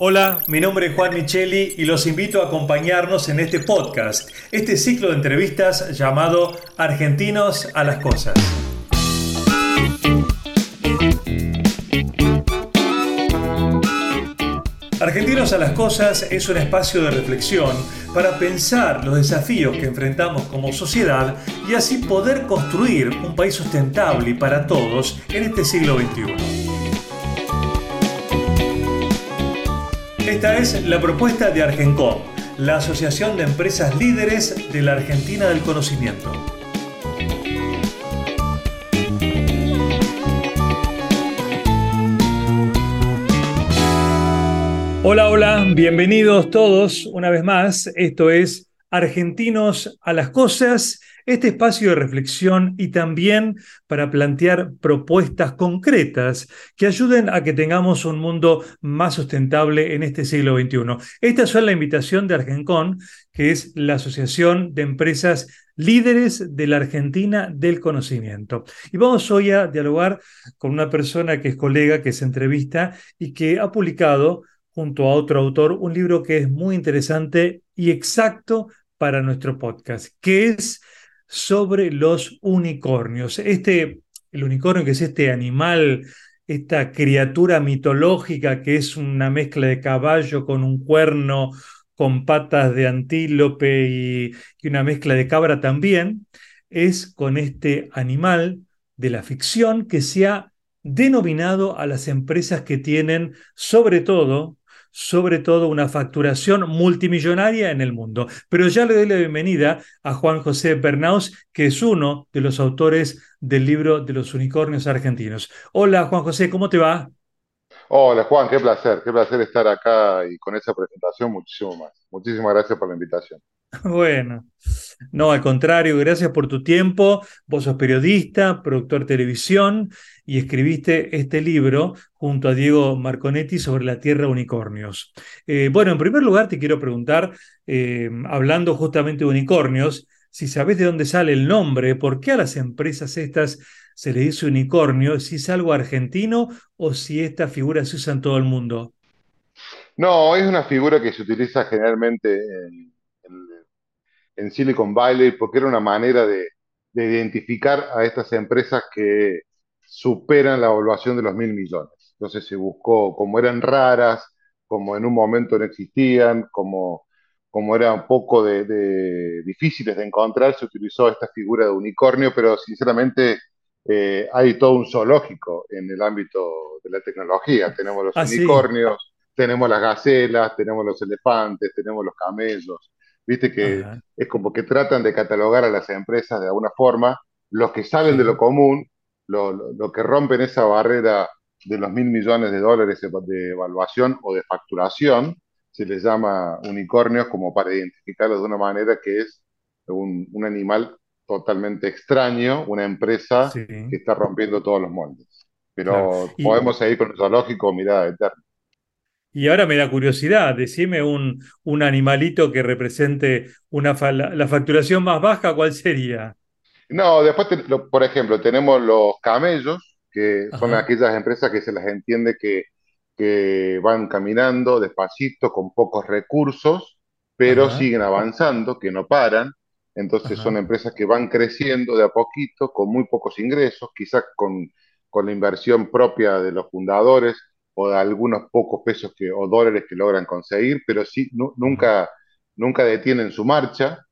Hola, mi nombre es Juan Micheli y los invito a acompañarnos en este podcast, este ciclo de entrevistas llamado Argentinos a las Cosas. Argentinos a las Cosas es un espacio de reflexión para pensar los desafíos que enfrentamos como sociedad y así poder construir un país sustentable para todos en este siglo XXI. Esta es la propuesta de Argencom, la Asociación de Empresas Líderes de la Argentina del Conocimiento. Hola, hola, bienvenidos todos una vez más. Esto es Argentinos a las Cosas este espacio de reflexión y también para plantear propuestas concretas que ayuden a que tengamos un mundo más sustentable en este siglo XXI. Esta es la invitación de Argencon, que es la Asociación de Empresas Líderes de la Argentina del Conocimiento. Y vamos hoy a dialogar con una persona que es colega, que se entrevista y que ha publicado junto a otro autor un libro que es muy interesante y exacto para nuestro podcast, que es sobre los unicornios. Este, el unicornio que es este animal, esta criatura mitológica que es una mezcla de caballo con un cuerno, con patas de antílope y, y una mezcla de cabra también, es con este animal de la ficción que se ha denominado a las empresas que tienen sobre todo sobre todo una facturación multimillonaria en el mundo. Pero ya le doy la bienvenida a Juan José Bernaus, que es uno de los autores del libro de los unicornios argentinos. Hola Juan José, ¿cómo te va? Hola Juan, qué placer, qué placer estar acá y con esa presentación muchísimo más. Muchísimas gracias por la invitación. Bueno, no, al contrario, gracias por tu tiempo. Vos sos periodista, productor de televisión y escribiste este libro junto a Diego Marconetti sobre la Tierra Unicornios. Eh, bueno, en primer lugar te quiero preguntar, eh, hablando justamente de unicornios, si sabés de dónde sale el nombre, por qué a las empresas estas se le dice unicornio, si es algo argentino o si esta figura se usa en todo el mundo. No, es una figura que se utiliza generalmente en en Silicon Valley porque era una manera de, identificar a estas empresas que superan la evaluación de los mil millones. Entonces se buscó, como eran raras, como en un momento no existían, como, como eran un poco de, difíciles de encontrar, se utilizó esta figura de unicornio, pero sinceramente eh, hay todo un zoológico en el ámbito de la tecnología. Tenemos los ah, unicornios, tenemos las gacelas, tenemos los elefantes, tenemos los camellos. Viste que es como que tratan de catalogar a las empresas de alguna forma, los que salen de lo común, lo, que rompen esa barrera de los mil millones de dólares de, evaluación o de facturación, se les llama unicornios como para identificarlos de una manera que es un, animal totalmente extraño, una empresa que está rompiendo todos los moldes. Pero podemos seguir con el zoológico mirada eterna. Y ahora me da curiosidad, decime un, un animalito que represente una la facturación más baja, ¿cuál sería? No, después, por ejemplo, tenemos los camellos, que son aquellas empresas que se las entiende que, que van caminando despacito, con pocos recursos, pero siguen avanzando, que no paran. Entonces son empresas que van creciendo de a poquito, con muy pocos ingresos, quizás con, con la inversión propia de los fundadores o de algunos pocos pesos que, o dólares que logran conseguir, pero sí nunca, nunca detienen su marcha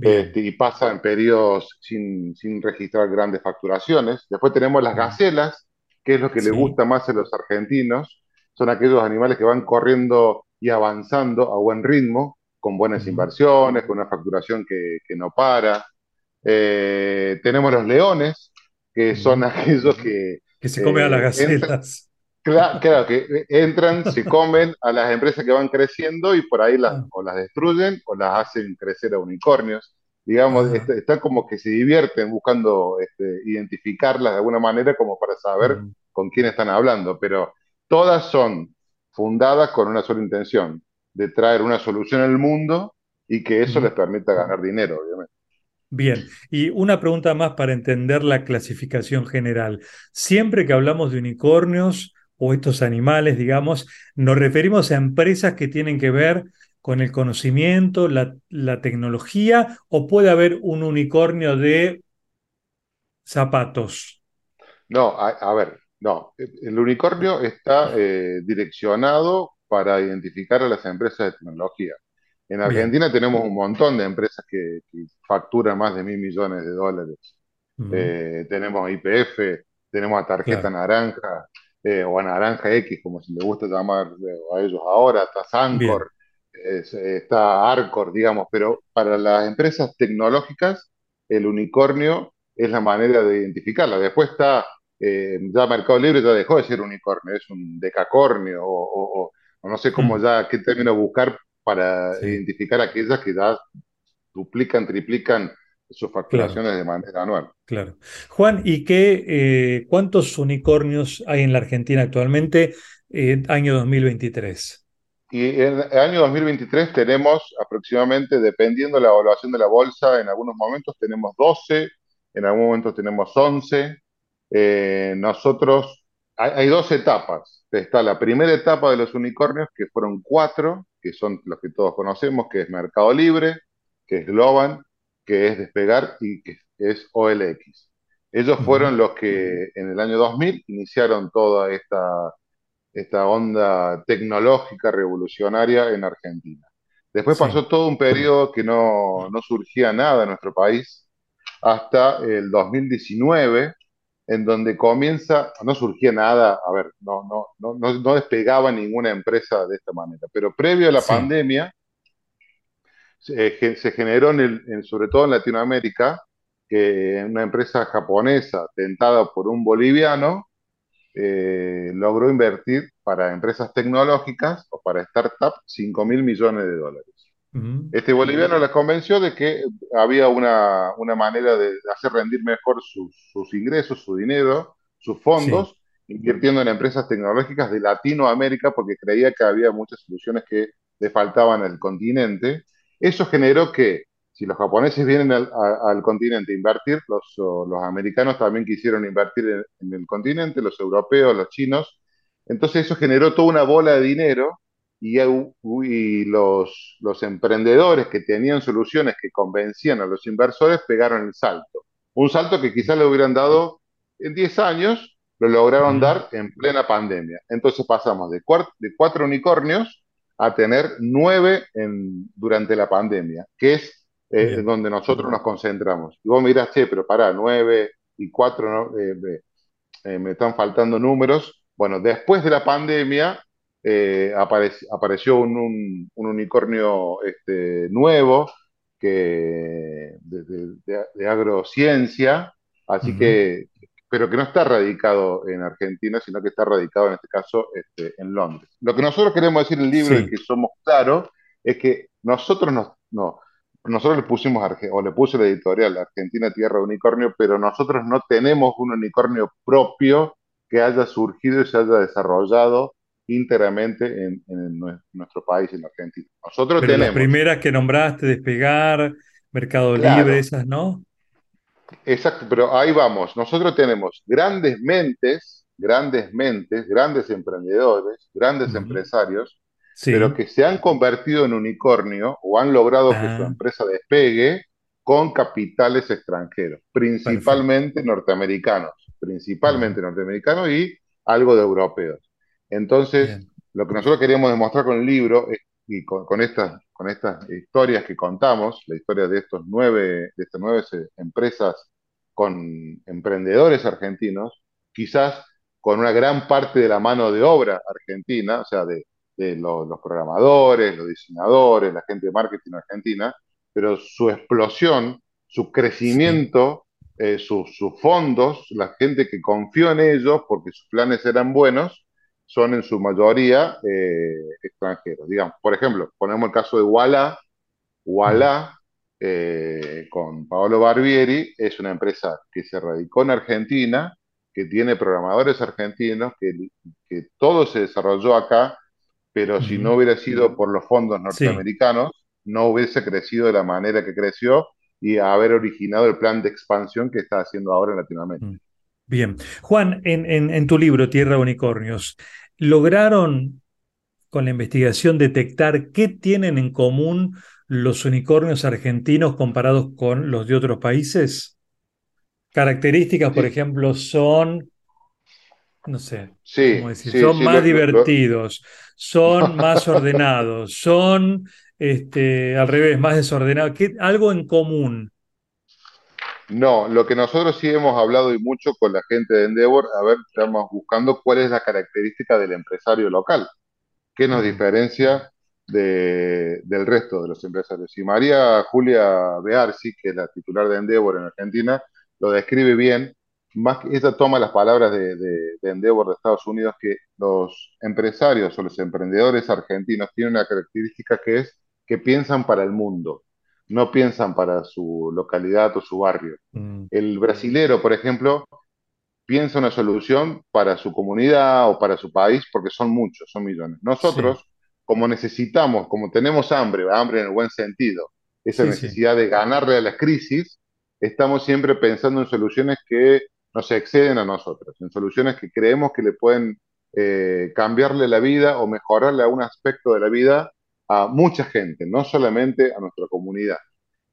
este, y pasan periodos sin, sin, registrar grandes facturaciones. Después tenemos las gacelas, que es lo que le gusta más a los argentinos. Son aquellos animales que van corriendo y avanzando a buen ritmo, con buenas inversiones, con una facturación que, que no para. Eh, tenemos los leones, que son aquellos que... Que se comen a las eh, gacelas. Claro, que entran, se comen a las empresas que van creciendo y por ahí las, ah. o las destruyen o las hacen crecer a unicornios. Digamos, este, están como que se divierten buscando este, identificarlas de alguna manera como para saber mm. con quién están hablando, pero todas son fundadas con una sola intención, de traer una solución al mundo y que eso les permita ganar dinero, obviamente. Bien, y una pregunta más para entender la clasificación general. Siempre que hablamos de unicornios, o estos animales, digamos, nos referimos a empresas que tienen que ver con el conocimiento, la, la tecnología, o puede haber un unicornio de zapatos. No, a, ver, no. El unicornio está eh, direccionado para identificar a las empresas de tecnología. En Argentina tenemos un montón de empresas que, facturan más de mil millones de dólares. Eh, tenemos IPF, tenemos a Tarjeta Naranja, eh, o a Naranja X, como se le gusta llamar a ellos ahora, está Sancor, está Arcor, digamos, pero para las empresas tecnológicas, el unicornio es la manera de identificarla. Después está, eh, ya Mercado Libre ya dejó de ser unicornio, es un decacornio, o, no sé cómo mm. ya, qué término buscar para identificar aquellas que ya duplican, triplican sus facturaciones de manera anual. Claro. Juan, ¿y qué, eh, cuántos unicornios hay en la Argentina actualmente, en año 2023? Y en el año 2023 tenemos aproximadamente, dependiendo de la evaluación de la bolsa, en algunos momentos tenemos 12, en algún momento tenemos 11. Eh, nosotros, hay, dos etapas. Está la primera etapa de los unicornios, que fueron cuatro, que son los que todos conocemos, que es Mercado Libre, que es Globan, que es Despegar y que es OLX. Ellos fueron los que en el año 2000 iniciaron toda esta esta onda tecnológica revolucionaria en Argentina. Después pasó todo un periodo que no, surgía nada en nuestro país, hasta el 2019, en donde comienza, no surgía nada, a ver, no, no, no, no despegaba ninguna empresa de esta manera, pero previo a la pandemia, se, se generó, en sobre todo en Latinoamérica, que una empresa japonesa tentada por un boliviano eh, logró invertir para empresas tecnológicas o para startups 5 mil millones de dólares. Este boliviano les convenció de que había una, manera de hacer rendir mejor sus, ingresos, su dinero, sus fondos, invirtiendo en empresas tecnológicas de Latinoamérica porque creía que había muchas soluciones que le faltaban al continente. Eso generó que si los japoneses vienen al, continente a invertir, los, los, americanos también quisieron invertir en, el continente, los europeos, los chinos. Entonces eso generó toda una bola de dinero y, y los, los, emprendedores que tenían soluciones que convencían a los inversores pegaron el salto. Un salto que quizás le hubieran dado en 10 años, lo lograron dar en plena pandemia. Entonces pasamos de, de cuatro unicornios a tener nueve en, durante la pandemia, que es es donde nosotros nos concentramos. Y vos mirás, che, pero para, 9 y 4, eh, eh, me están faltando números. Bueno, después de la pandemia eh, apareció un, unicornio este, nuevo que, de, agrociencia, así que, pero que no está radicado en Argentina, sino que está radicado en este caso este, en Londres. Lo que nosotros queremos decir en el libro y que somos claros es que nosotros nos, no, nosotros le pusimos, o le puse la editorial Argentina Tierra de Unicornio, pero nosotros no tenemos un unicornio propio que haya surgido y se haya desarrollado íntegramente en, nuestro país, en Argentina. Nosotros pero tenemos. Las primeras que nombraste, Despegar, Mercado Libre, esas, ¿no? Exacto, pero ahí vamos. Nosotros tenemos grandes mentes, grandes mentes, grandes emprendedores, grandes empresarios pero que se han convertido en unicornio o han logrado que su ah. empresa despegue con capitales extranjeros, principalmente norteamericanos, principalmente norteamericanos y algo de europeos. Entonces, lo que nosotros queríamos demostrar con el libro y con, estas, con estas historias que contamos, la historia de estos nueve, de estas nueve empresas con emprendedores argentinos, quizás con una gran parte de la mano de obra argentina, o sea, de, de los programadores, los diseñadores, la gente de marketing argentina, pero su explosión, su crecimiento, eh, sus fondos, la gente que confió en ellos porque sus planes eran buenos, son en su mayoría eh, extranjeros. Digamos, por ejemplo, ponemos el caso de Walla. Walla, eh, con Paolo Barbieri, es una empresa que se radicó en Argentina, que tiene programadores argentinos, que, que todo se desarrolló acá pero si no hubiera sido por los fondos norteamericanos, no hubiese crecido de la manera que creció y haber originado el plan de expansión que está haciendo ahora en Latinoamérica. Bien. Juan, en, en, en tu libro Tierra de Unicornios, ¿lograron con la investigación detectar qué tienen en común los unicornios argentinos comparados con los de otros países? Características, por Sí, ejemplo, son, no sé, sí, ¿cómo decir? sí, Son lo- más lo- divertidos, son más ordenados, son, este, al revés, más desordenados. ¿Qué- algo en común. No, lo que nosotros sí hemos hablado y mucho con la gente de Endeavor, a ver, estamos buscando cuál es la característica del empresario local. ¿Qué nos diferencia de- del resto de los empresarios? Y María Julia Bearsi, que es la titular de Endeavor en Argentina, lo describe bien. Más que ella toma las palabras de, de- de Endeavor de Estados Unidos, que los empresarios o los emprendedores argentinos tienen una característica que es que piensan para el mundo, no piensan para su localidad o su barrio. mm, El brasilero, por ejemplo, piensa una solución para su comunidad o para su país, porque son muchos, son millones. sí, Nosotros, como necesitamos, como tenemos hambre, hambre en el buen sentido, esa sí, sí, necesidad de ganarle a la crisis, estamos siempre pensando en soluciones que nos exceden a nosotros, en soluciones que creemos que le pueden eh, cambiarle la vida o mejorarle algún aspecto de la vida a mucha gente, no solamente a nuestra comunidad.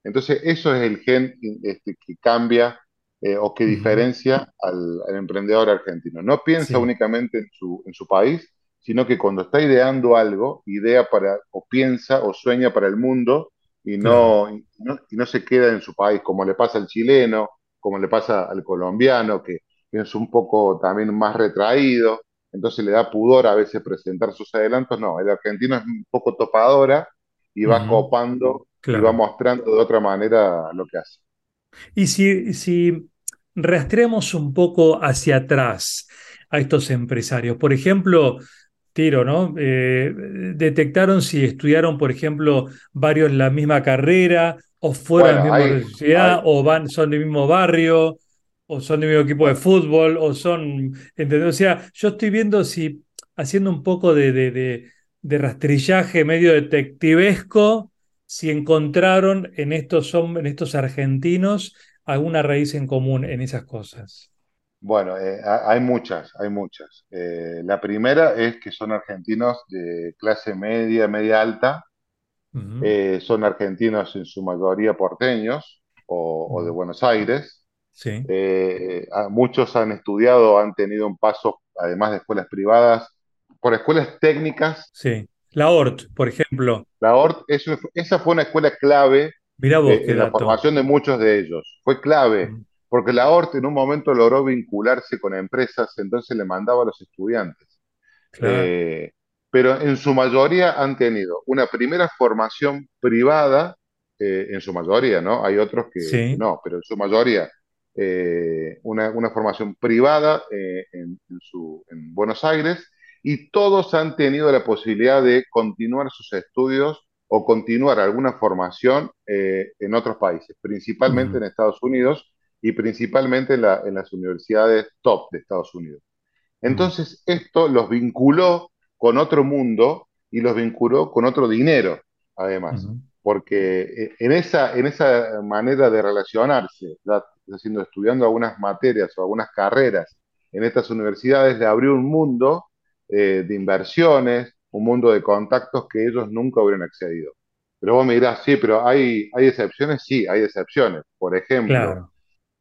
Entonces, eso es el gen este, que cambia eh, o que diferencia al, al emprendedor argentino. No piensa sí, únicamente en su, en su país, sino que cuando está ideando algo, idea para, o piensa o sueña para el mundo y claro. no, y no, y no se queda en su país, como le pasa al chileno, como le pasa al colombiano, que es un poco también más retraído, entonces le da pudor a veces presentar sus adelantos. No, el argentino es un poco topadora y va copando y va mostrando de otra manera lo que hace. Y si, si rastreamos un poco hacia atrás a estos empresarios, por ejemplo, tiro, ¿no? Eh, detectaron si estudiaron, por ejemplo, varios la misma carrera, o fueron a la misma hay, universidad, hay, o van, son del mismo barrio, o son del mismo equipo de fútbol, o son, ¿entendés? O sea, yo estoy viendo si, haciendo un poco de, de, de, de rastrillaje medio detectivesco, si encontraron en estos, en estos argentinos alguna raíz en común en esas cosas. bueno, eh, ha- hay muchas, hay muchas. Eh, la primera es que son argentinos de clase media, media alta, eh, son argentinos en su mayoría porteños o, o de. Buenos Aires. Sí. Eh, a- muchos han estudiado, han tenido un paso, además de escuelas privadas, por escuelas técnicas. Sí. La ORT, por ejemplo. La ORT, eso- esa fue una escuela clave Mirá vos eh, qué en la formación de muchos de ellos. Fue clave, Mm, porque la ORT en un momento logró vincularse con empresas, entonces le mandaba a los estudiantes. Claro. Eh, pero en su mayoría han tenido una primera formación privada, eh, en su mayoría, ¿no? Hay otros que, que Sí. no, pero en su mayoría eh, una, una formación privada eh, en, en su- en Buenos Aires y todos han tenido la posibilidad de continuar sus estudios o continuar alguna formación eh, en otros países, principalmente en Estados Unidos y principalmente en la- en las universidades top de Estados Unidos. Entonces, esto los vinculó con otro mundo y los vinculó con otro dinero, además, porque en esa, en esa manera de relacionarse, ya haciendo, estudiando algunas materias o algunas carreras en estas universidades, le abrió un mundo eh, de inversiones, un mundo de contactos que ellos nunca hubieran accedido. Pero vos me dirás, sí, pero hay, hay excepciones, sí, hay excepciones. Por ejemplo, Claro.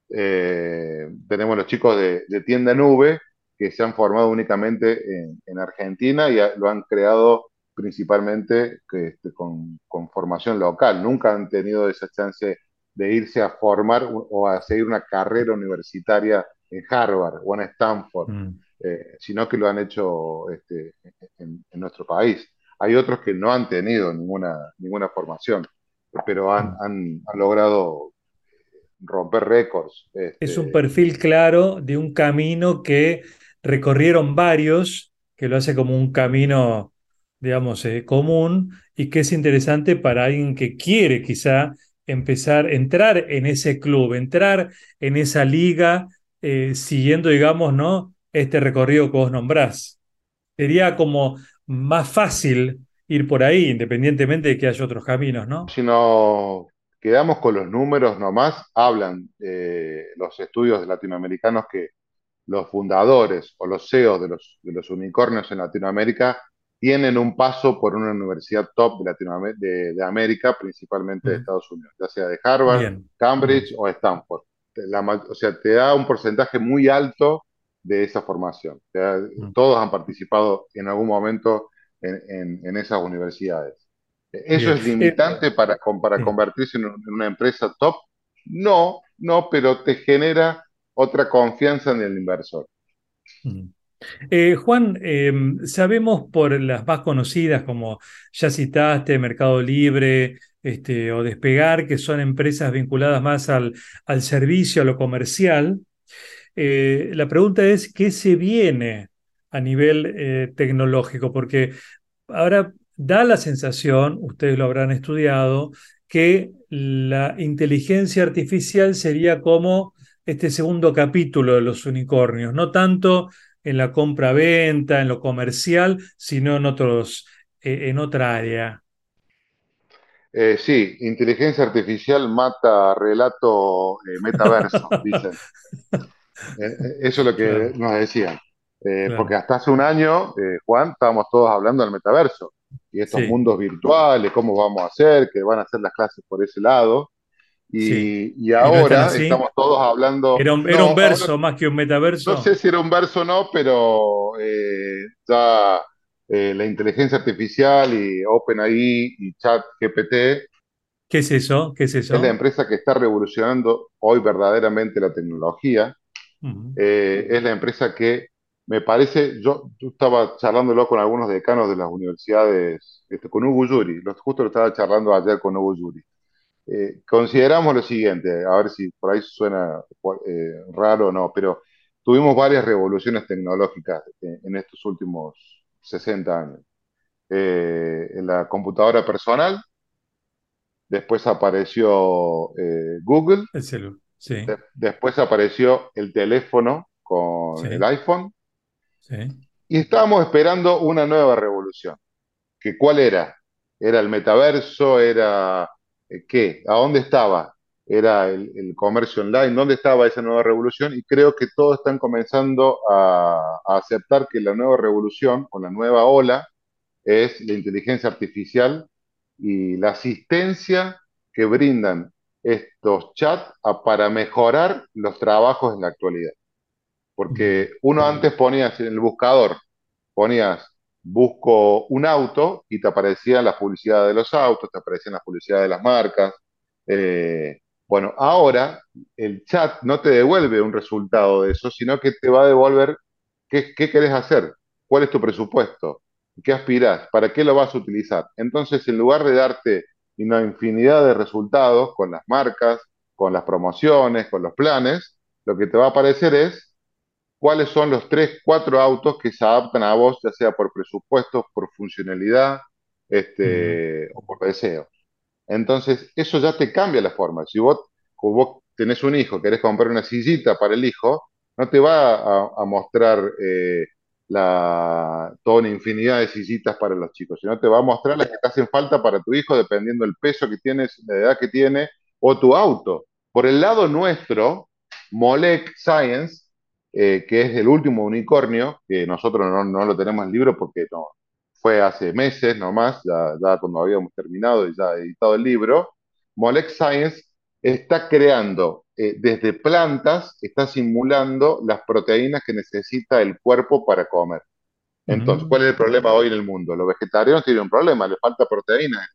eh, tenemos los chicos de, de Tienda Nube que se han formado únicamente en, en Argentina y a- lo han creado principalmente que, este, con, con formación local. Nunca han tenido esa chance de irse a formar o a seguir una carrera universitaria en Harvard o en Stanford, mm, eh, sino que lo han hecho este, en, en nuestro país. Hay otros que no han tenido ninguna, ninguna formación, pero han, mm. han, han logrado romper récords. Es un Este, perfil claro de un camino que recorrieron varios, que lo hace como un camino, digamos, eh, común y que es interesante para alguien que quiere quizá empezar, entrar en ese club, entrar en esa liga, eh, siguiendo, digamos, ¿no? Este recorrido que vos nombrás. Sería como más fácil ir por ahí, independientemente de que haya otros caminos, ¿no? si nos quedamos con los números nomás, hablan eh, los estudios latinoamericanos que los fundadores o los CEOs de los unicornios en Latinoamérica tienen un paso por una universidad top de, Latinoamérica, de, América, principalmente de Estados Unidos, ya sea de Harvard, Cambridge o Stanford. o sea, te da un porcentaje muy alto de esa formación. Todos han participado en algún momento en, esas universidades. ¿Eso es limitante eh, para, para convertirse en una empresa top? No, no, pero te genera otra confianza en el inversor. Eh, Juan, em, sabemos por las más conocidas, como ya citaste, Mercado Libre este, o Despegar, que son empresas vinculadas más al, servicio, a lo comercial. Eh, la pregunta es, ¿qué se viene a nivel eh, tecnológico? Porque ahora da la sensación, ustedes lo habrán estudiado, que la inteligencia artificial sería como este segundo capítulo de los unicornios, no tanto en la compra-venta, en lo comercial, sino en, otros, eh, en otra área. Eh, sí, inteligencia artificial mata relato eh, metaverso, dicen. eso es lo que nos decían. Porque hasta hace un año, Juan, estábamos todos hablando del metaverso y estos mundos virtuales, cómo vamos a hacer, que van a hacer las clases por ese lado. Y, ahora estamos todos hablando. Era un, era un verso más que un metaverso. No sé si era un verso o no, pero eh, ya eh, la inteligencia artificial y OpenAI y ChatGPT. ¿Qué es eso? ¿Qué es eso? Es la empresa que está revolucionando hoy verdaderamente la tecnología. Eh, es la empresa que me parece, yo, estaba charlándolo con algunos decanos de las universidades, este, con Hugo Yuri, justo lo estaba charlando ayer con Hugo Yuri. Eh, consideramos lo siguiente, a ver si por ahí suena eh, raro o no, pero tuvimos varias revoluciones tecnológicas en, estos últimos 60 años. Eh, en la computadora personal, después apareció Google, después apareció el teléfono con el iPhone, y estábamos esperando una nueva revolución. ¿Que ¿Cuál era? ¿Era el metaverso? ¿Era qué, a dónde estaba, era el, comercio online, dónde estaba esa nueva revolución y creo que todos están comenzando a, aceptar que la nueva revolución o la nueva ola es la inteligencia artificial y la asistencia que brindan estos chats para mejorar los trabajos en la actualidad. Porque uno antes ponías en el buscador, ponías busco un auto y te aparecían las publicidades de los autos, te aparecían las publicidades de las marcas. Eh, bueno, ahora el chat no te devuelve un resultado de eso, sino que te va a devolver qué, qué querés hacer, cuál es tu presupuesto, qué aspirás, para qué lo vas a utilizar. Entonces, en lugar de darte una infinidad de resultados con las marcas, con las promociones, con los planes, lo que te va a aparecer es cuáles son los tres, cuatro autos que se adaptan a vos, ya sea por presupuesto, por funcionalidad este, o por deseo. Entonces, eso ya te cambia la forma. Si vos, vos tenés un hijo, querés comprar una sillita para el hijo, no te va a, mostrar eh, la, toda una infinidad de sillitas para los chicos, sino te va a mostrar las que te hacen falta para tu hijo, dependiendo del peso que tienes, la edad que tiene, o tu auto. Por el lado nuestro, Molec Science eh, que es el último unicornio, que nosotros no, lo tenemos en el libro porque no, fue hace meses nomás, ya, ya cuando habíamos terminado y ya editado el libro, Molex Science está creando eh, desde plantas, está simulando las proteínas que necesita el cuerpo para comer. Entonces, ¿cuál es el problema hoy en el mundo? Los vegetarianos tienen un problema, les falta proteína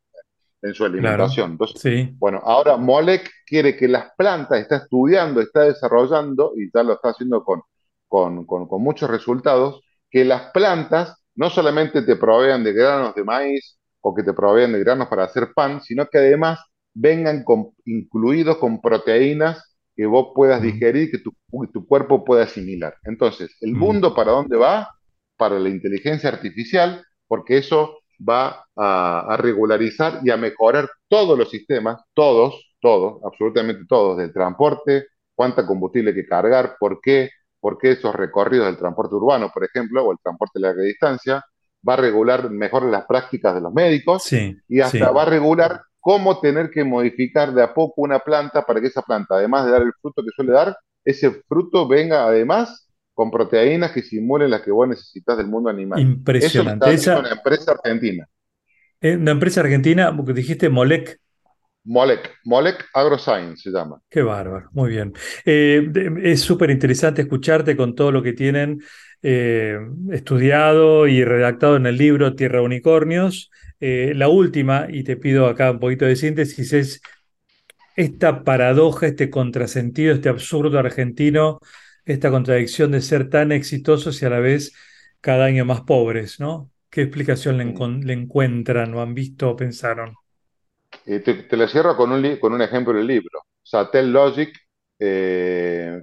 en su alimentación. Entonces, bueno, ahora Molec quiere que las plantas, está estudiando, está desarrollando, y ya lo está haciendo con, con, con, muchos resultados, que las plantas no solamente te provean de granos de maíz o que te provean de granos para hacer pan, sino que además vengan incluidos con proteínas que vos puedas digerir, que tu, tu cuerpo pueda asimilar. Entonces, ¿el mundo para dónde va? Para la inteligencia artificial, porque eso va a, regularizar y a mejorar todos los sistemas, todos, todos, absolutamente todos, del transporte, cuánta combustible hay que cargar, por qué, por qué esos recorridos del transporte urbano, por ejemplo, o el transporte de larga distancia, va a regular mejor las prácticas de los médicos y hasta va a regular cómo tener que modificar de a poco una planta para que esa planta, además de dar el fruto que suele dar, ese fruto venga además con proteínas que simulen las que vos necesitas del mundo animal. Impresionante. Eso está una empresa argentina. Eh, una empresa argentina, porque dijiste Molec. Molec, Molec AgroScience se llama. Qué bárbaro, muy bien. Eh, es súper interesante escucharte con todo lo que tienen eh, estudiado y redactado en el libro Tierra Unicornios. la última, y te pido acá un poquito de síntesis, es esta paradoja, este contrasentido, este absurdo argentino, esta contradicción de ser tan exitosos y a la vez cada año más pobres, ¿no? ¿Qué explicación le, encuentran o han visto o pensaron? te, te, lo cierro con un, con un ejemplo del libro. Satel Logic, eh,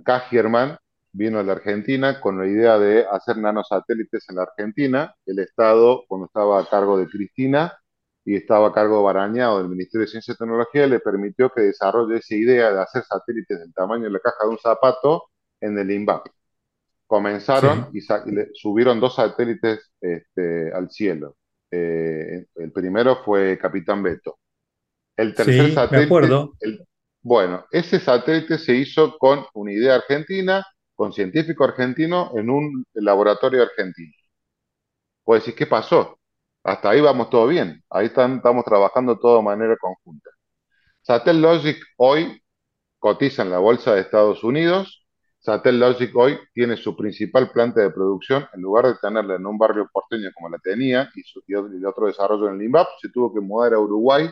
vino a la Argentina con la idea de hacer nanosatélites en la Argentina. El Estado, cuando estaba a cargo de Cristina, y estaba a cargo de Barañao del Ministerio de Ciencia y Tecnología, le permitió que desarrolle esa idea de hacer satélites del tamaño de la caja de un zapato en el INVAP. Comenzaron y, subieron dos satélites este, al cielo. Eh, el primero fue Capitán Beto. El tercer satélite. Me acuerdo. bueno, ese satélite se hizo con una idea argentina, con científico argentino en un laboratorio argentino. Pues decir, ¿qué pasó? Hasta ahí vamos todo bien. Ahí estamos trabajando todo de manera conjunta. Satellogic hoy cotiza en la bolsa de Estados Unidos. Satellogic hoy tiene su principal planta de producción, en lugar de tenerla en un barrio porteño como la tenía y, su, y otro desarrollo en el INVAP, se tuvo que mudar a Uruguay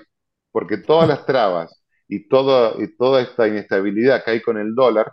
porque todas las trabas y, toda, y toda esta inestabilidad que hay con el dólar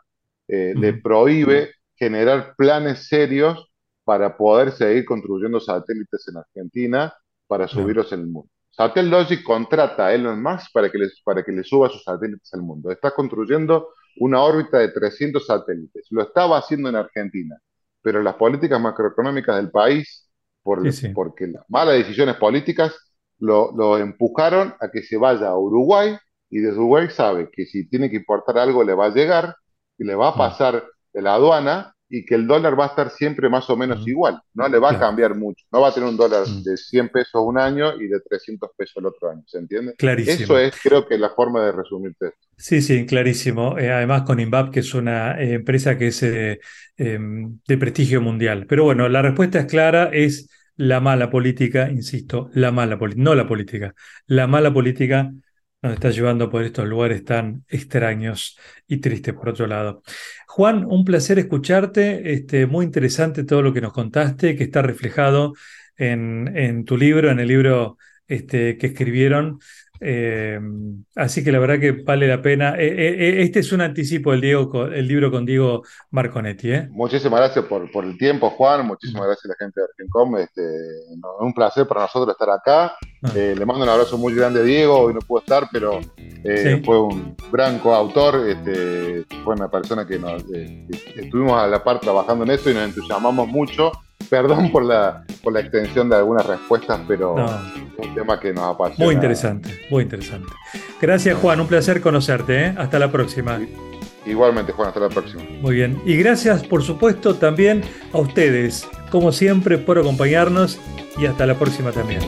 eh, le prohíbe generar planes serios para poder seguir construyendo satélites en Argentina para subirlos en el mundo. Satellogic contrata a Elon Musk para que, les, para que le suba sus satélites al mundo. Está construyendo una órbita de 300 satélites. Lo estaba haciendo en Argentina, pero las políticas macroeconómicas del país, por, porque las malas decisiones políticas, lo, lo, empujaron a que se vaya a Uruguay y desde Uruguay sabe que si tiene que importar algo le va a llegar y le va a pasar de la aduana y que el dólar va a estar siempre más o menos igual, no le va a cambiar mucho, no va a tener un dólar de 100 pesos un año y de 300 pesos el otro año, ¿se entiende? Clarísimo. Eso es, creo que, la forma de resumirte esto. Sí, sí, clarísimo. Eh, además con INVAP, que es una eh, empresa que es eh, em, de prestigio mundial. Pero bueno, la respuesta es clara, es la mala política, insisto, la mala política, no la política, la mala política nos está llevando por estos lugares tan extraños y tristes por otro lado. Juan, un placer escucharte, este, muy interesante todo lo que nos contaste, que está reflejado en, tu libro, en el libro este, que escribieron. Eh, así que la verdad que vale la pena. Eh, eh, este es un anticipo del Diego, el libro con Diego Marconetti. Muchísimas gracias por, el tiempo, Juan. Muchísimas gracias a la gente de Argencom. Este, un placer para nosotros estar acá. Ah. le mando un abrazo muy grande a Diego. Hoy no pudo estar, pero fue un gran coautor. Este, fue una persona que nos estuvimos a la par trabajando en esto y nos entusiasmamos mucho. Perdón por la, por la extensión de algunas respuestas, pero es un tema que nos apasiona. Muy interesante, muy interesante. Gracias Juan, un placer conocerte. ¿eh? Hasta la próxima. Igualmente Juan, hasta la próxima. Muy bien. Y gracias por supuesto también a ustedes, como siempre, por acompañarnos y hasta la próxima también.